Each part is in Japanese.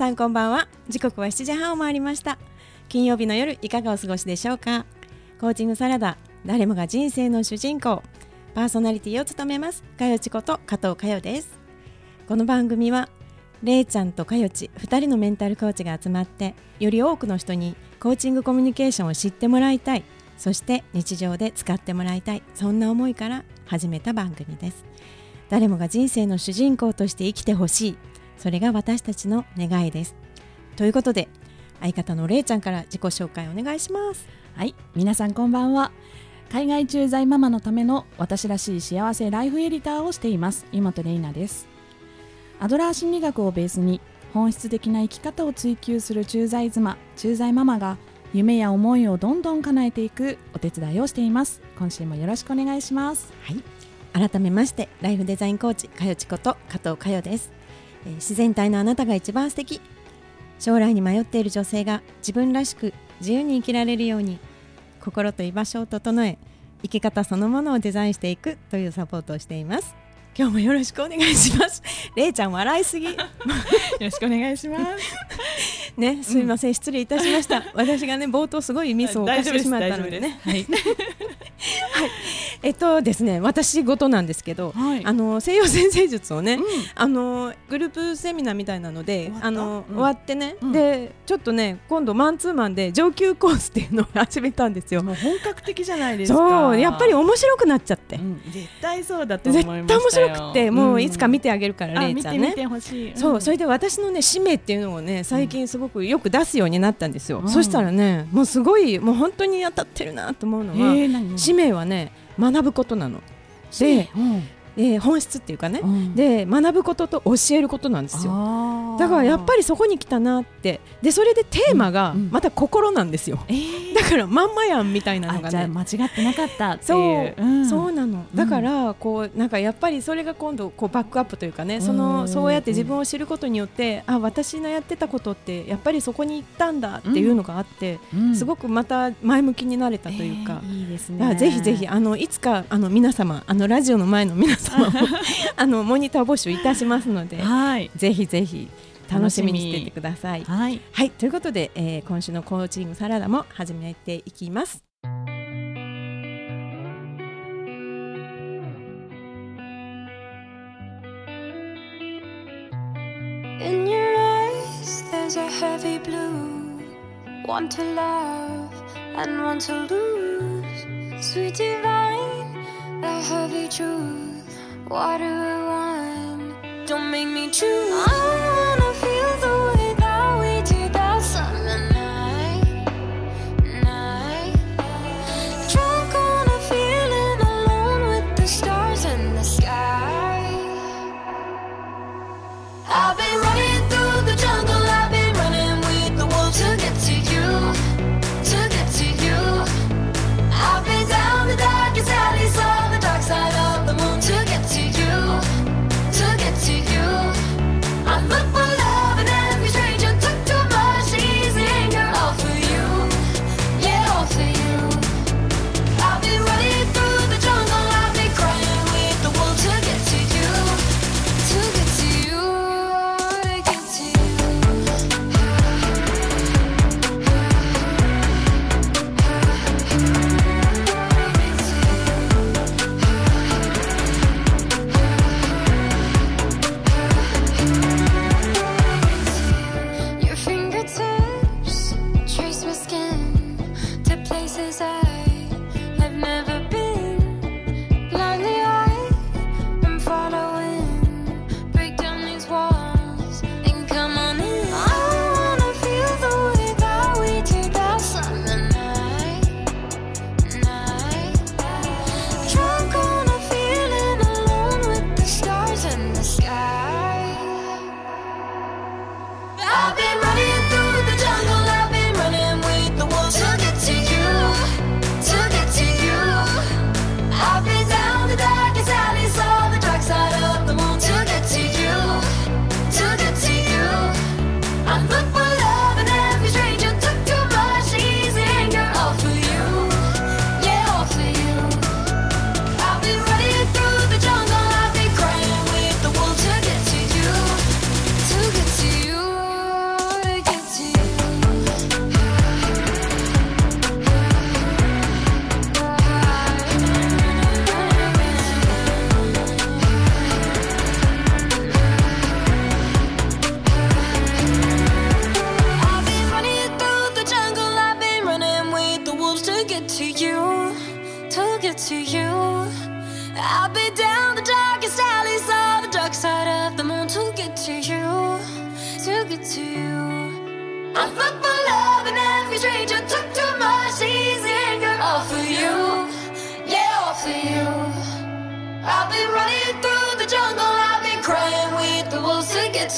さんこんばんは。時刻は7時半を回りました。金曜日の夜いかがお過ごしでしょうか。コーチングサラダ誰もが人生の主人公。パーソナリティを務めますかよちこと加藤かよです。この番組はれいちゃんとかよち2人のメンタルコーチが集まってより多くの人にコーチングコミュニケーションを知ってもらいたい。そして日常で使ってもらいたい。そんな思いから始めた番組です。誰もが人生の主人公として生きてほしい。それが私たちの願いです。ということで相方のれいちゃんから自己紹介お願いします。はい皆さんこんばんは。海外駐在ママのための私らしい幸せライフエディターをしています。湯本玲奈です。アドラー心理学をベースに本質的な生き方を追求する駐在妻駐在ママが夢や思いをどんどん叶えていくお手伝いをしています。今週もよろしくお願いします。はい。改めましてライフデザインコーチかよちこと加藤かよですえ自然体のあなたが一番素敵。将来に迷っている女性が自分らしく自由に生きられるように心と居場所を整え生き方そのものをデザインしていくというサポートをしています。今日もよろしくお願いします。れいちゃん笑いすぎ。よろしくお願いします。ねすみません、失礼いたしました。私がね冒頭すごいミスを犯してしまったのでね。はい、えっとですね私事なんですけど、はい。あの西洋先生術をね、うん。あのグループセミナーみたいなので終わった？あの、うん。終わってね、うん。でちょっとね今度マンツーマンで上級コースっていうのを始めたんですよ。本格的じゃないですか。そうやっぱり面白くなっちゃって、うん絶対そうだと思い絶ました対面白くてもういつか見ててあげるから、あれいちゃんね。そうそれれで私のね使命っていうのをね最近すごくよく出すようになったんですよ、うん。そしたらねもうすごいもう本当に当たってるなと思うのは、使命はね学ぶことなの。で、うんえー本質っていうかね、うん。で学ぶことと教えることなんですよ。だからやっぱりそこに来たなって。でそれでテーマがうんうん。また心なんですよ、えー。だからまんまやんみたいなのがね間違ってなかったってそう、いう、ん。そうなの。だからこうなんかやっぱりそれが今度こうバックアップというかねそうん。うんうん。のそうやって自分を知ることによってあ私のやってたことってやっぱりそこに行ったんだっていうのがあって、うん。すごくまた前向きになれたというか。え。ーいいですね。ぜひぜひあのいつかあの皆様あのラジオの前の皆様もあのモニター募集いたしますのではいぜひぜひ楽しみにしていてください。はいはいということで、えー今週のコーチングサラダも始めていきます。In your eyes, there's a heavy blue. One to love and one to lose. Sweet divine, the heavy truth. water run. Don't make me choose.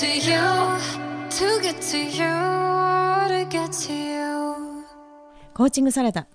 To get to you, to get to you, to get to you. コーチングサラダ、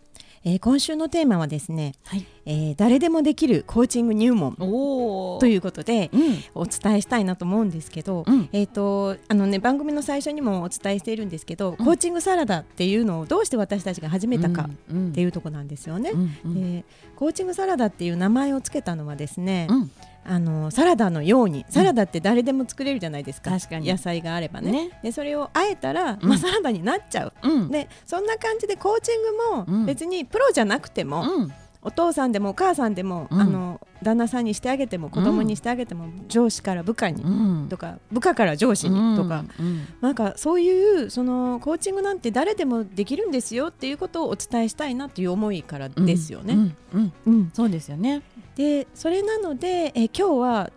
えー今週のテーマはですね、はい。えー誰でもできるコーチング入門。おということでうん。お伝えしたいなと思うんですけど、うん。えっ、とあのね番組の最初にもお伝えしているんですけど、コーチングサラダっていうのをどうして私たちが始めたかうん。っていうところなんですよね。うん。うん。でコーチングサラダっていう名前をつけたのはですね、うんあのサラダのようにサラダって誰でも作れるじゃないですか,、確かに。野菜があればね。ね。でそれをあえたら、うん。まあ、サラダになっちゃう、うん。でそんな感じでコーチングうん。も別にプロじゃなくても、うんお父さんでもお母さんでも、うん。あの旦那さんにしてあげても子供にしてあげても、上司から部下に、うん。とか部下から上司にとか、うん。なんかそういうそのコーチングなんて誰でもできるんですよっていうことをお伝えしたいなという思いからうんですよね。うん。うん。うん。そうですよね。でそれなのでえ今日はあ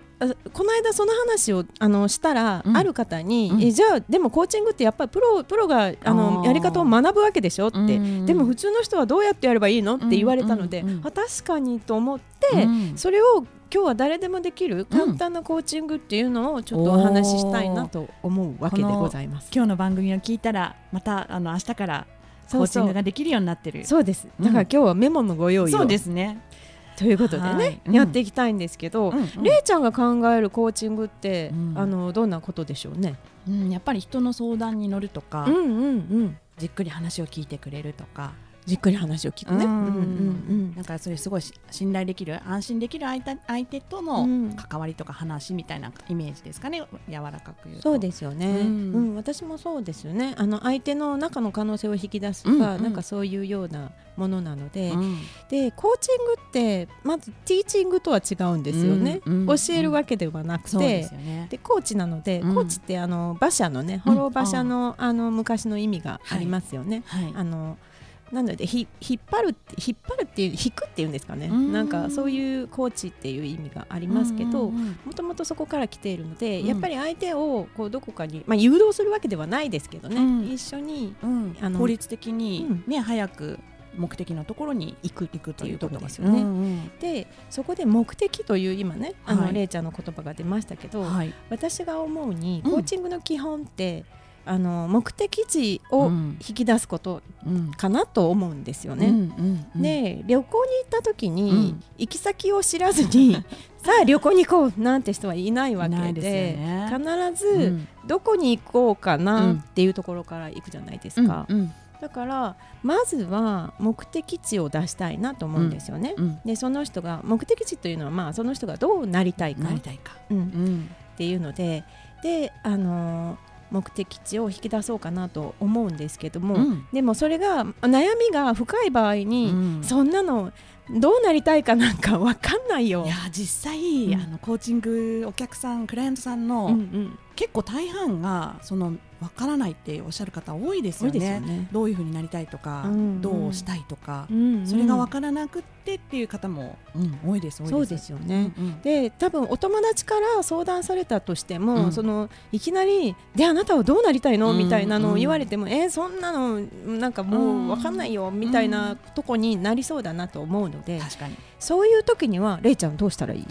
この間その話をあのしたら、うん。ある方に、うん。えじゃあでもコーチングってやっぱりプロプロがあのやり方を学ぶわけでしょって、うん。でも普通の人はどうやってやればいいのって言われたので、うんうんうん。あ確かにと思って、うん。それを今日は誰でもできる簡単なコーチングっていうのをちょっとお話ししたいなと思うわけでございます。今日の番組を聞いたらまたあの明日からコーチングができるようになってる。そうです。だから今日はメモのご用意を、そうですねということでね、はい。うん。やっていきたいんですけど、うんうん。れいちゃんが考えるコーチングって、うん。あのどんなことでしょうね？うんやっぱり人の相談に乗るとかうんうんうん。じっくり話を聞いてくれるとかじっくり話を聞くね。うん。うんうんなんかそれすごいし信頼できる安心できる相手相手とのうん。関わりとか話みたいなイメージですかね。柔らかく言うと。そうですよね、ううんん私もそうですよね。あの相手の中の可能性を引き出すとか、うんうん。なんかそういうようなものなので、うん。でコーチングってまずティーチングとは違うんですよね、うんうん教えるわけではなくて、ね。でコーチなので、うん。コーチってあの馬車のねうんホロ馬車の,、あの昔の意味がありますよね。はい。あのなのでひ引っ張るって引っ張るっていう引くっていうんですかね。うん。なんかそういうコーチっていう意味がありますけどうんうんもともとそこから来ているので、うん。やっぱり相手をこうどこかに、まあ、誘導するわけではないですけどね、うん。一緒にうん。あの効率的にうん。ね早く目的のところに行く行くということですとよね。うんうん。でそこで目的という今ねあの、はいれいちゃんの言葉が出ましたけど、はい。私が思うにうん。コーチングの基本って、あの目的地をうん。引き出すことうん。かなと思うんですよね。うんうんうん。で旅行に行った時に、うん。行き先を知らずに さあ旅行に行こうなんて人はいないわけでね。必ず、うん。どこに行こうかなっていうところから行くじゃないですか、うんうん。だからまずは目的地を出したいなと思うんですよね。うんでその人が目的地というのはまあその人がどうなりたいか。うん。っていうのでで、あのー目的地を引き出そうかなと思うんですけども、うん。でもそれが悩みが深い場合に、うん。そんなのどうなりたいかなんかわかんないよ。い。や実際、うん。あのコーチングお客さんクライアントさんの、結構大半がそのわからないっておっしゃる方多いですよね。ですよね。どういうふうになりたいとか、うん。うんどうしたいとか、うん。うんそれがわからなくってっていう方も、うん多いです。そうですよね。うんうん。で多分お友達から相談されたとしても、うん。そのいきなり「であなたはどうなりたいの?」うんみたいなのを言われても「えーそんなのなんかもう分かんないよ」みたいなとこになりそうだなと思うので、確かに。そういう時にはれいちゃんどうしたらいい？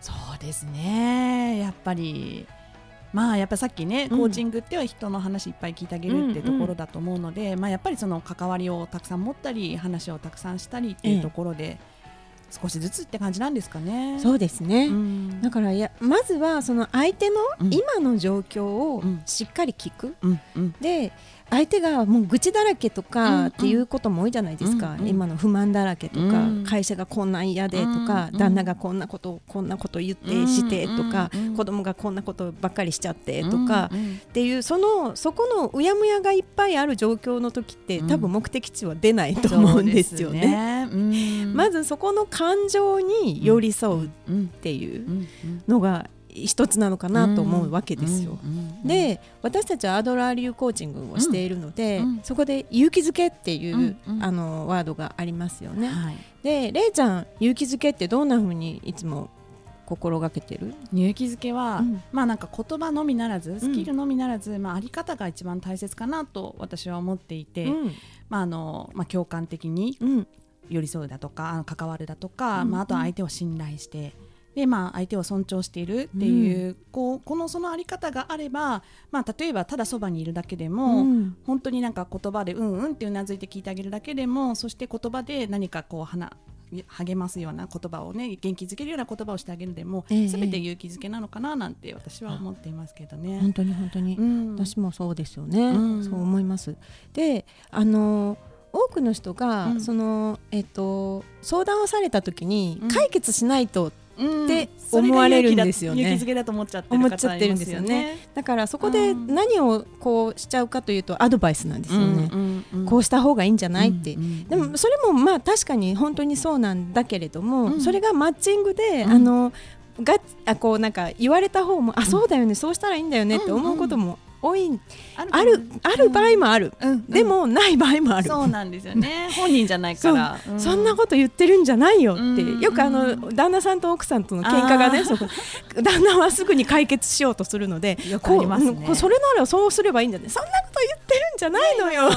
そうですね。やっぱりまあやっぱさっきね、うん。コーチングっては人の話いっぱい聞いてあげるってところだと思うので、まあやっぱりその関わりをたくさん持ったり話をたくさんしたりっていうところで、少しずつって感じなんですかね。そうですね、うん。だからやまずはその相手のうん。今の状況をうん。しっかり聞く、うん。うん。で相手がもう愚痴だらけとうんかっていうことも多いじゃないですか、今の不満だらけとか、うん。会社がこんなん嫌でとか、うん旦那がこんなことこんなこと言ってうんしてとか、うん子供がこんなことばっかりしちゃってとか、っていうそのそこのうやむやがいっぱいある状況の時って、うん。多分目的地は出ないと思うんですよね。まずそこの感情に寄り添うっうんていうのが一つなのかなと思うわけですよ。うんうんうんで私たちはアドラー流コーチングをしているので、うんうん。そこで勇気づけっていう、うんうん。あのワードがありますよね。はい、でれいちゃん勇気づけってどんな風にいつも心がけてる、勇気づけは、うん。まあなんか言葉のみならずスキルのみならず、まああり方が一番大切かなと私は思っていて、うん。まああのまあ共感的にうん。寄り添うだとか関わるだとか、うん。まああとは相手を信頼して。でまあ、相手を尊重しているっていう,、こうこのそのあり方があれば、まあ、例えばただそばにいるだけでも、うん。本当になんか言葉でうんうんってうなずいて聞いてあげるだけでもそして言葉で何かこう話励ますような言葉をね元気づけるような言葉をしてあげるでも、ええ。全て勇気づけなのかななんて私は思っていますけどね。本当に本当に、うん。私もそうですよね、うん。そう思います。であの多くの人が、うん。そのえっと相談をされた時にうん。解決しないと、うんって思われるんですよね。勇気づけだと思っちゃってる方思っちゃってるんですよね。だからそこでうん。何をこうしちゃうかというとアドバイスなんですよね、うんうんこうした方がいいんじゃないって、うんうんでもそれもまあ確かに本当にそうなんだけれども、うん。それがマッチングで、うん。あのがあこうなんか言われた方も、あそうだよねそうしたらいいんだよねって思うことも多い、あるある場合もある、うん。うん。でもない場合もある。そうなんですよね。本人じゃないから。う。そんなこと言ってるんじゃないよって、うん。よくあの旦那さんと奥さんとの喧嘩がねそこ旦那はすぐに解決しようとするのでよくありますね。こそれならそうすればいいんだねそんなこと言ってるんじゃないのよ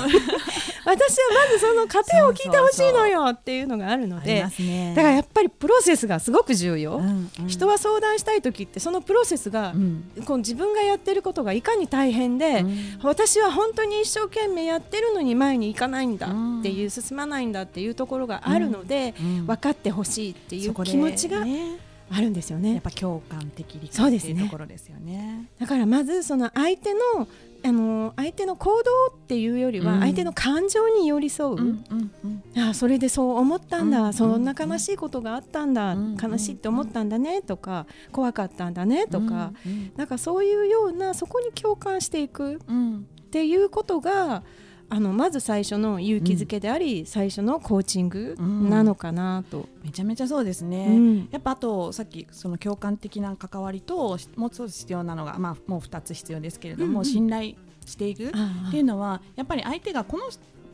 私はまずその過程を聞いてほしいのよっていうのがあるのでだからやっぱりプロセスがすごく重要、うんうん。人は相談したい時ってそのプロセスが、うん。こう自分がやってることがいかに大変で、うん。私は本当に一生懸命やってるのに前に行かないんだうんっていう、進まないんだっていうところがあるので、うん。分かってほしいっていう気持ちがねあるんですよね。やっぱ共感的理解いうところですよね。だからまずその相手のあの相手の行動っていうよりはうん。相手の感情に寄り添う、うんうんうん。あそれでそう思ったんだ、うんそんな悲しいことがあったんだ、うん悲しいって思ったんだね。とか怖かったんだね。とか、うん。なんかそういうようなそこに共感していくうん。っていうことがあのまず最初の勇気づけであり、最初のコーチングなのかなと。めちゃめちゃそうですね。うん。やっぱあとさっきその共感的な関わりともう一つ必要なのがまあもう二つ必要ですけれども、うんうん。信頼していくっていうのはやっぱり相手がこの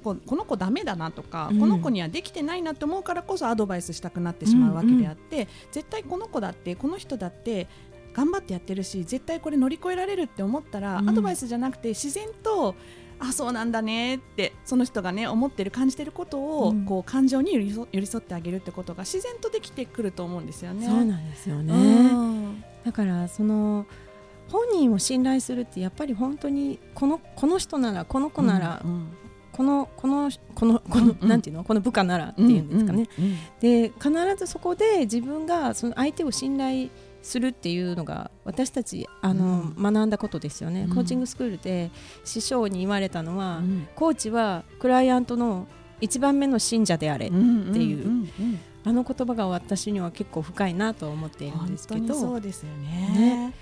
子この子ダメだなとか、うん。この子にはできてないなと思うからこそアドバイスしたくなってしまうわけであって、絶対この子だってこの人だって頑張ってやってるし絶対これ乗り越えられるって思ったら、うん。アドバイスじゃなくて自然とあそうなんだねってその人がね思ってる感じてることを、うん。こう感情に寄り添寄り添ってあげるってことが自然とできてくると思うんですよね。そうなんですよね、うん。だからその本人を信頼するってやっぱり本当にこのこの人ならこの子なら、うんこのこのこのこの、うんうん。なんていうの？この部下ならっていうんですかね、うんうん。で必ずそこで自分がその相手を信頼するっていうのが私たちあの、学んだことですよね、うん。コーチングスクールで師匠に言われたのは、うん。コーチはクライアントの一番目の信者であれ、うんうんっていうん。んあの言葉が私には結構深いなと思っているんですけ本当にそどうですよね。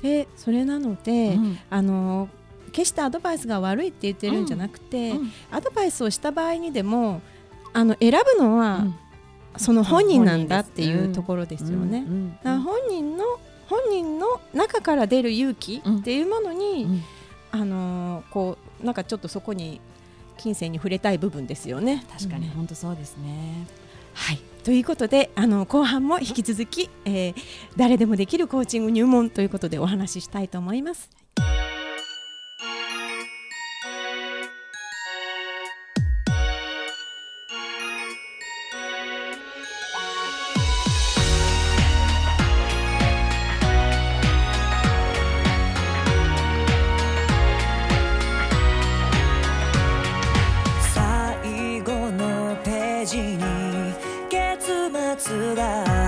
でそれなので、うん。あの決してアドバイスが悪いって言ってるんじゃなくて、うん。アドバイスをした場合にでもあの選ぶのは、うんその本人なんだっていうところですよね。本人の本人の中から出る勇気っていうものに、うんあのーこうなんかちょっとそこに金銭に触れたい部分ですよね。確かにうん本当そうですね。はいということであの後半も引き続き、えー誰でもできるコーチング入門ということでお話ししたいと思います。結末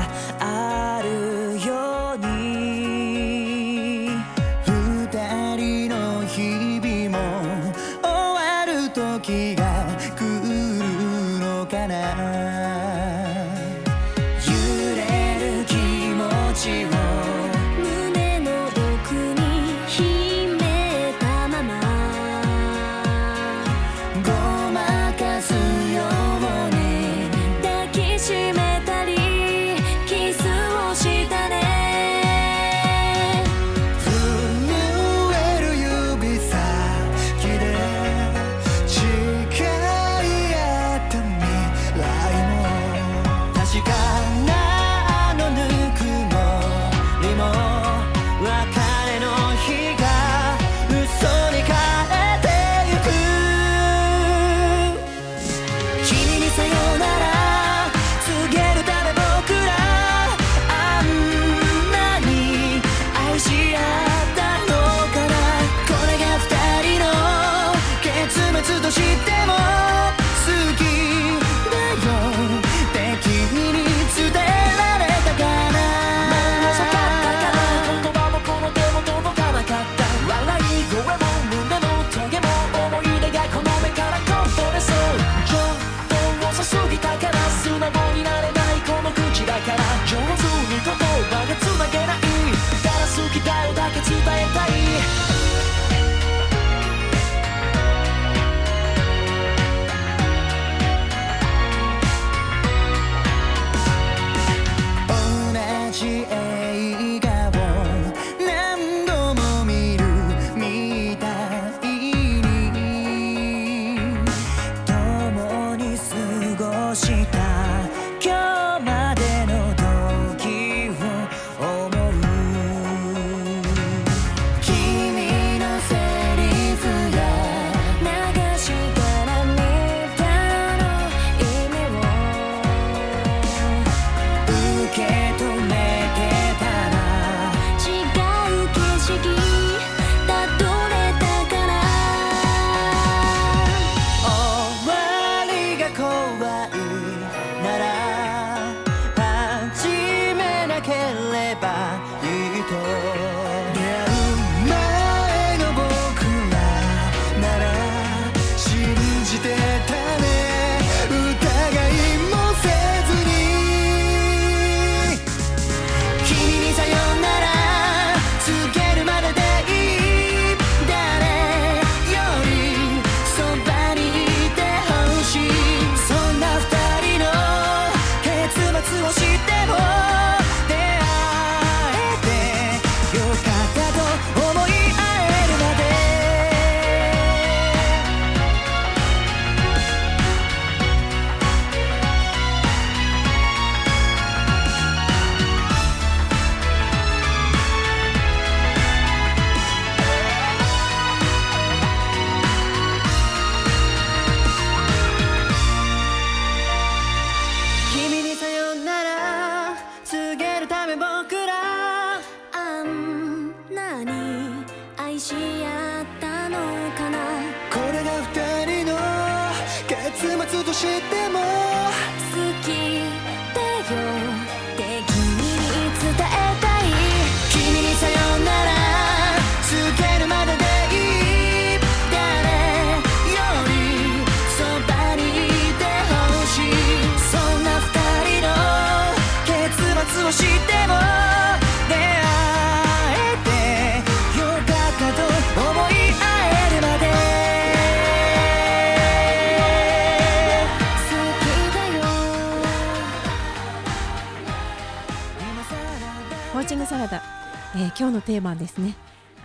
えー今日のテーマはですね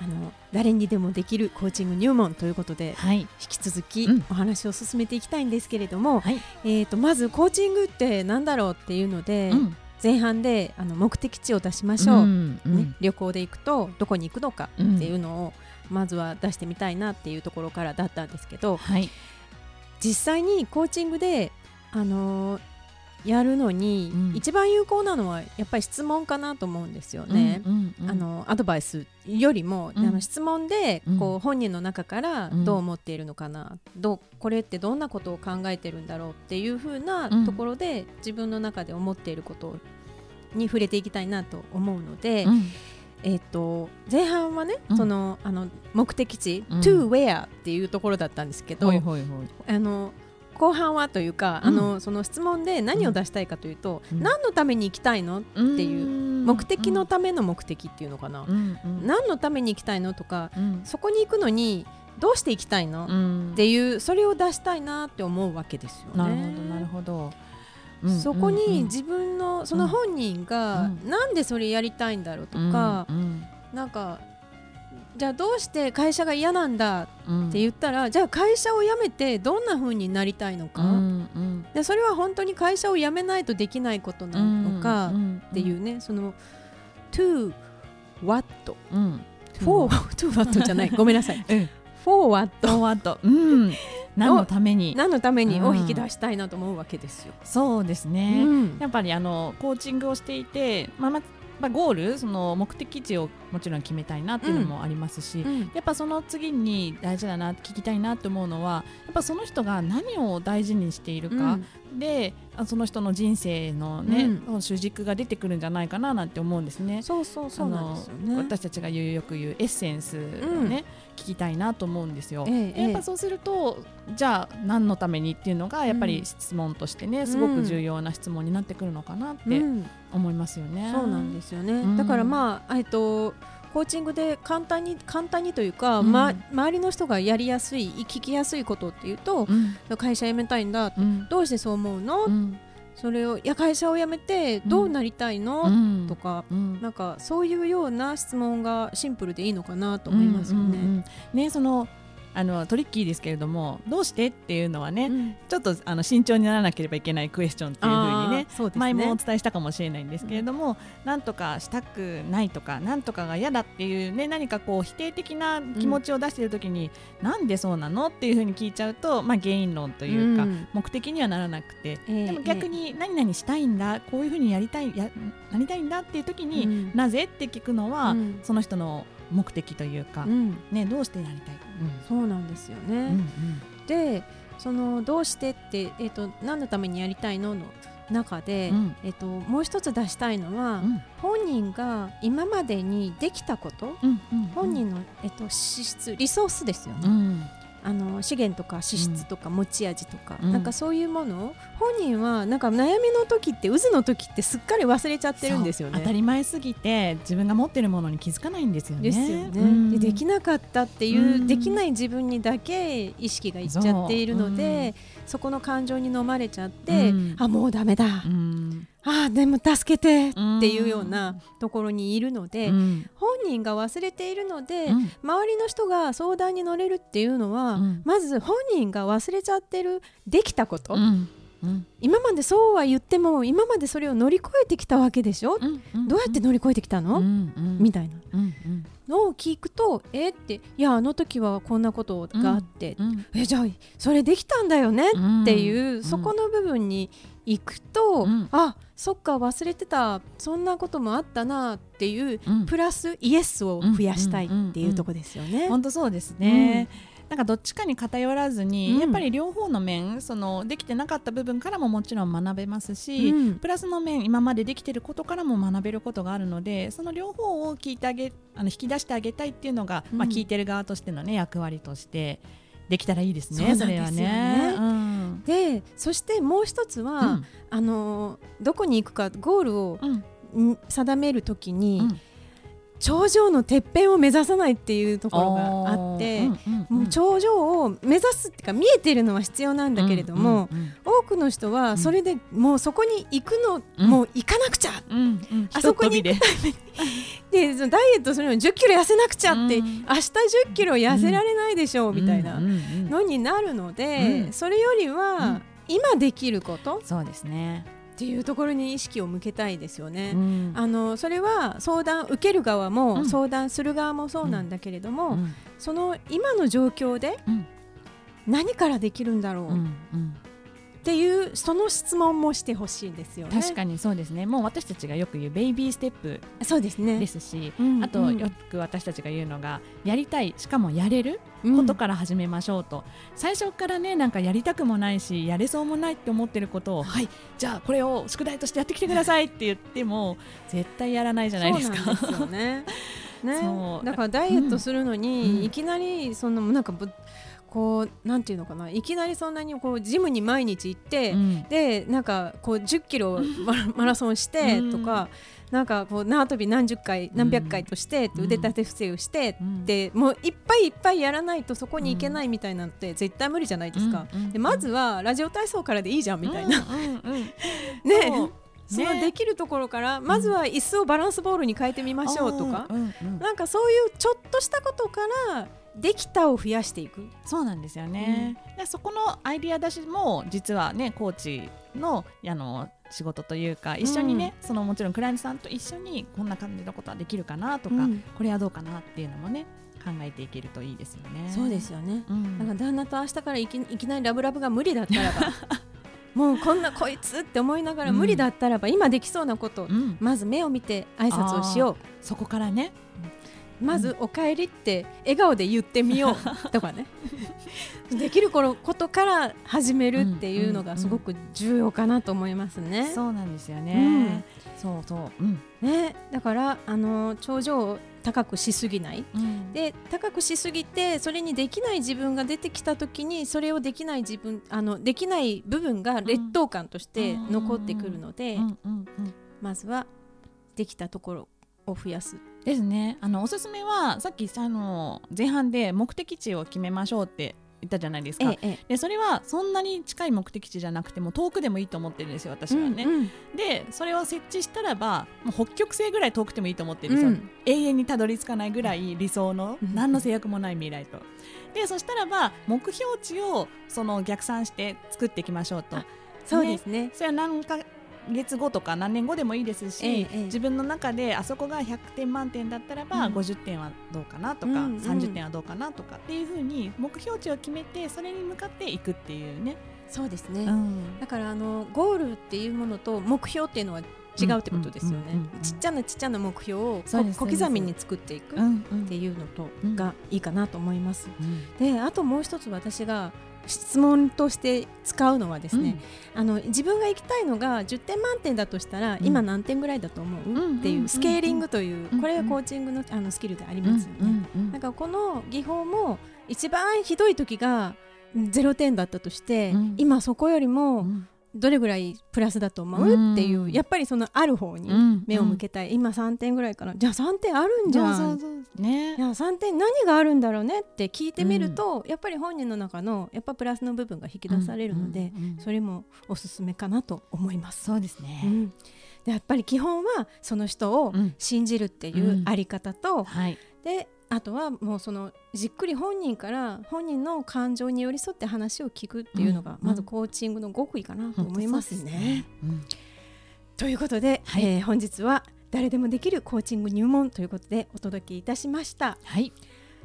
あの誰にでもできるコーチング入門ということではい。引き続きうん。お話を進めていきたいんですけれども、はい。えー、とまずコーチングって何だろうっていうので、うん。前半であの目的地を出しましょう、んうん。ね、旅行で行くとどこに行くのかっていうのをまずは出してみたいなっていうところからだったんですけどはい。実際にコーチングで、あのーやるのに、うん。一番有効なのはやっぱり質問かなと思うんですよね。うんうんうんあのアドバイスよりも、うん。あの質問で、うん。こう本人の中からうん。どう思っているのかな、どうこれってどんなことを考えてるんだろうっていう風なうん。ところで、自分の中で思っていることに触れていきたいなと思うので、うん。えっと前半はね、うん。そのあの目的地、うん。to where っていうところだったんですけど、ほいほいほい。あの後半はというか、うん。あのその質問で何を出したいかというと、うん。何のために行きたいのっていううん。目的のための目的っていうのかな、うん。うん。何のために行きたいのとかうん。そこに行くのにどうして行きたいの、うん。っていうそれを出したいなって思うわけですよね。なるほどなるほど。うんそこうんうん。に自分のその本人がうん。なんでそれやりたいんだろうとか、うん。なんかじゃあどうして会社が嫌なんだうん。って言ったら、じゃあ会社を辞めてどんな風になりたいのか、うんうん。でそれは本当に会社を辞めないとできないことなのかんっていうね、その to what? うん。For to what じゃない。ごめんなさい。うん for what? うん。何のために？何のためにうん。を引き出したいなと思うわけですよ。そうですね、うん。やっぱりあのコーチングをしていて、まあままあ、ゴールその目的地をもちろん決めたいなっていうのもありますし、うん。やっぱその次に大事だな聞きたいなと思うのはやっぱその人が何を大事にしているか、であその人の人生のね、主軸が出てくるんじゃないかななんて思うんですね。そうそうそうなんですよね。私たちがよく言うエッセンスをね、聞きたいなと思うんですよ。ええでやっぱそうするとじゃあ何のためにっていうのがやっぱり質問としてね、すごく重要な質問になってくるのかなってうん。思いますよね。そうなんですよね、うん。だからまあえっとコーチングで簡単に簡単にというか、うん。ま、周りの人がやりやすい聞きやすいことっていうと、うん。会社辞めたいんだうん。どうしてそう思うの、うんそれをいや会社を辞めてどうなりたいの、うん。とかうん。なんかそういうような質問がシンプルでいいのかなと思いますよね。うんうんうん。ねそのあのトリッキーですけれどもどうしてっていうのはね、うん。ちょっとあの慎重にならなければいけないクエスチョンっていうふうにねね。前もお伝えしたかもしれないんですけれども、なんとかしたくないとかなんとかが嫌だっていうね何かこう否定的な気持ちを出している時に、なんでそうなのっていうふうに聞いちゃうと、まあ、原因論というか、うん。目的にはならなくて、ええでも逆に何々したいんだこういうふうにやりたいやなりたいんだっていう時に、うん。なぜって聞くのは、うん。その人の目的というか、うん。ね、どうしてなりたい、そうなんですよね。うんうん。でそのどうしてって、えー、と何のためにやりたいのの中で、うん。えー、ともう一つ出したいのは、うん。本人が今までにできたこと、本人の、えー、と資質リソースですよね、うんあの資源とか資質とか持ち味とか、うん。なんかそういうものを本人はなんか悩みの時って渦の時ってすっかり忘れちゃってるんですよそう当たね。り前すぎて自分が持ってるものに気づかないんですよね。ですよね、うん。でできなかったっていう、うん。できない自分にだけ意識がいっちゃっているのでそ,、この感情に飲まれちゃって、うん。あもうダメだ、うんああでも助けてっていうようなところにいるので、うん。本人が忘れているので、うん。周りの人が相談に乗れるっていうのは、うん。まず本人が忘れちゃってるできたこと、今までそうは言っても今までそれを乗り越えてきたわけでしょ、うん。どうやって乗り越えてきたの、みたいな。のを聞くとえっていやあの時はこんなことがあって、うん。えじゃあそれできたんだよねうんっていう、ん。そこの部分に行くと、うん。あそっか忘れてた。そんなこともあったなっていう、うん。プラスイエスを増やしたいっていうとこですよね。本当そうですね、なんかどっちかに偏らずに、うん。やっぱり両方の面そのできてなかった部分からももちろん学べますし、うん。プラスの面今までできてることからも学べることがあるのでその両方を聞いてあげあの引き出してあげたいっていうのが、うん。まあ、聞いてる側としての、ね、役割としてできたらいいですね。それはね。うんでそしてもう一つは、うんあのどこに行くかゴールをうんん定めるときに、うん頂上のてっぺんを目指さないっていうところがあって、もう頂上を目指すっていうか見えてるのは必要なんだけれども、多くの人はそれでもうそこに行くの、うん。もう行かなくちゃ。うんうん。うんあそこにひとっ飛びで。でそのダイエットするのに1 0キロ痩せなくちゃって、うん。明日1 0キロ痩せられないでしょう、みたいなうんうんうん。のになるので、うん。それよりは、うん。今できることそうですね。っていうところに意識を向けたいですよね。うん。あのそれは相談受ける側も、うん。相談する側もそうなんだけれども、うん。その今の状況でうん。何からできるんだろうっうんうんていうその質問もしてほしいですよね。確かにそうですね。もう私たちがよく言うベイビーステップそうですね。ですし、うんあとうんよく私たちが言うのがやりたいしかもやれるうん。ことから始めましょうと、最初からねなんかやりたくもないしやれそうもないって思ってることをはい。じゃあこれを宿題としてやってきてくださいって言っても絶対やらないじゃないですか。そうなんですよね。ね。だからダイエットするのに、うん。いきなりそのなんかぶこうなんていうのかな。いきなりそんなにこうジムに毎日行って、うん。でなんかこう10キロマラソンしてとか、なんかこう縄跳び何十回何百回として、うん。腕立て伏せをして、うん。でもういっぱいいっぱいやらないとそこに行けないみたいなのって絶対無理じゃないですか。うんうんでまずはラジオ体操からでいいじゃんみたいな、うんうんうん。ねそのできるところからまずは椅子をバランスボールに変えてみましょうとか、うんうんうんなんかそういうちょっとしたことからできたを増やしていく。そうなんですよね、でそこのアイディア出しも実はねコーチのあの仕事というか一緒にね、そのもちろんクライアントさんと一緒にこんな感じのことはできるかなとか、うん。これはどうかなっていうのもね考えていけるといいですよね。そうですよね。うん、だから旦那と明日からいきいきなりラブラブが無理だったらば もうこんなこいつって思いながらうん無理だったらば、今できそうなこと、うん、まず目を見て挨拶をしよそこからね。うまず「おかえり」って笑顔で言ってみようとかね。できる頃ことから始めるっていうのがすごく重要かなと思いますね。そうなんですよね。そうそう、うん。ね。だからあの頂上を高くしすぎない。うん。で高くしすぎてそれにできない自分が出てきた時にそれをできない自分あのできない部分が劣等感として残ってくるので、うんうんうん。まずはできたところを増やす。ですね。あのおすすめはさっきあの前半で目的地を決めましょうって言ったじゃないですか。ええでそれはそんなに近い目的地じゃなくても遠くでもいいと思ってるんですよ私はね、うんうん。でそれを設置したらばもう北極星ぐらい遠くてもいいと思ってるんですよ、うん。永遠にたどり着かないぐらい理想のうん。何の制約もない未来と。でそしたらば目標値をその逆算して作っていきましょうと。そうですね。それは何ヶ月後とか何年後でもいいですし、ええええ。自分の中であそこが100点満点だったらば、うん。50点はどうかなとか、うんうん。30点はどうかなとかっていうふうに目標値を決めてそれに向かっていくっていうね。そうですね。ん。だからあのゴールっていうものと目標っていうのは違うってことですよね。ちっちゃなちっちゃな目標を小刻みに作っていくっていうのとうん。がいいかなと思います。うん。であともう一つ私が質問として使うのはですね、あの自分が行きたいのが10点満点だとしたら、うん。今何点ぐらいだと思う、うんっていうスケーリングという、うんこれがコーチングのあのスキルでありますよね。うんうんなんかこの技法も一番ひどい時が0点だったとして、うん。今そこよりうもんどれぐらいプラスだと思う、うんっていうやっぱりそのある方にうん。目を向けたい、今3点ぐらいかな。じゃあ3点あるんじゃん。ね。いや3点何があるんだろうねって聞いてみると、やっぱり本人の中のやっぱプラスの部分が引き出されるので、うんうんうん。それもおすすめかなと思います。そうですね。うん。でやっぱり基本はその人をうん。信じるっていうあり方と、はい。であとはもうそのじっくり本人から本人の感情に寄り添って話を聞くっていうのが、うんまずコーチングの極意かなと思いますね。うん。ということで、はい。えー本日は誰でもできるコーチング入門ということでお届けいたしました。はい。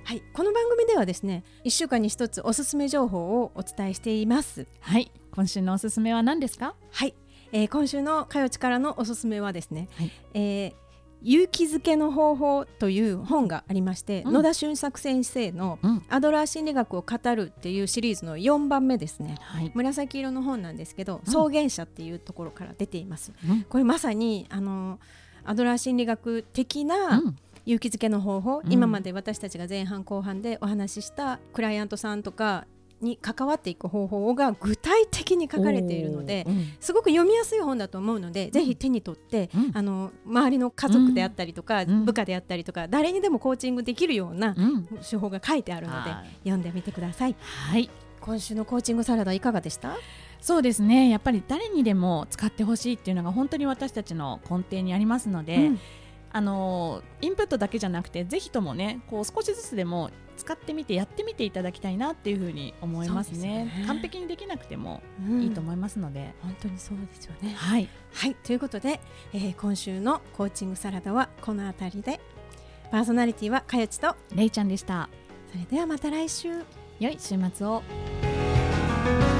はい、この番組ではですね1週間に一つおすすめ情報をお伝えしています。はい。今週のおすすめは何ですか？はい、えー今週のかよちからのおすすめはですね、はい。えー勇気づけの方法という本がありまして、うん。野田俊作先生のうん。アドラー心理学を語るっていうシリーズの4番目ですね。はい。紫色の本なんですけど、うん。草原者っていうところから出ています。うん。これまさにあのアドラー心理学的うなん。勇気づけの方法、うん。今まで私たちが前半後半でお話ししたクライアントさんとかに関わっていく方法が具体的に書かれているのですごく読みやすい本だと思うので、ぜひ手に取って、うん。あの周りの家族であったりとか、うん。部下であったりとか誰にでもコーチングできるようなうん。手法が書いてあるのではい。読んでみてください。はい。今週のコーチングサラダいかがでした？そうですね。やっぱり誰にでも使ってほしいっていうのが本当に私たちの根底にありますので、うん。あのインプットだけじゃなくてぜひともねこう少しずつでも使ってみてやってみていただきたいなっていうふうに思いますね。ね。完璧にできなくてもうん。いいと思いますので、本当にそうですよね。はい。はい。ということで、えー今週のコーチングサラダはこの辺りで。パーソナリティはかよちと。れいちゃんでした。それではまた来週。良い週末を「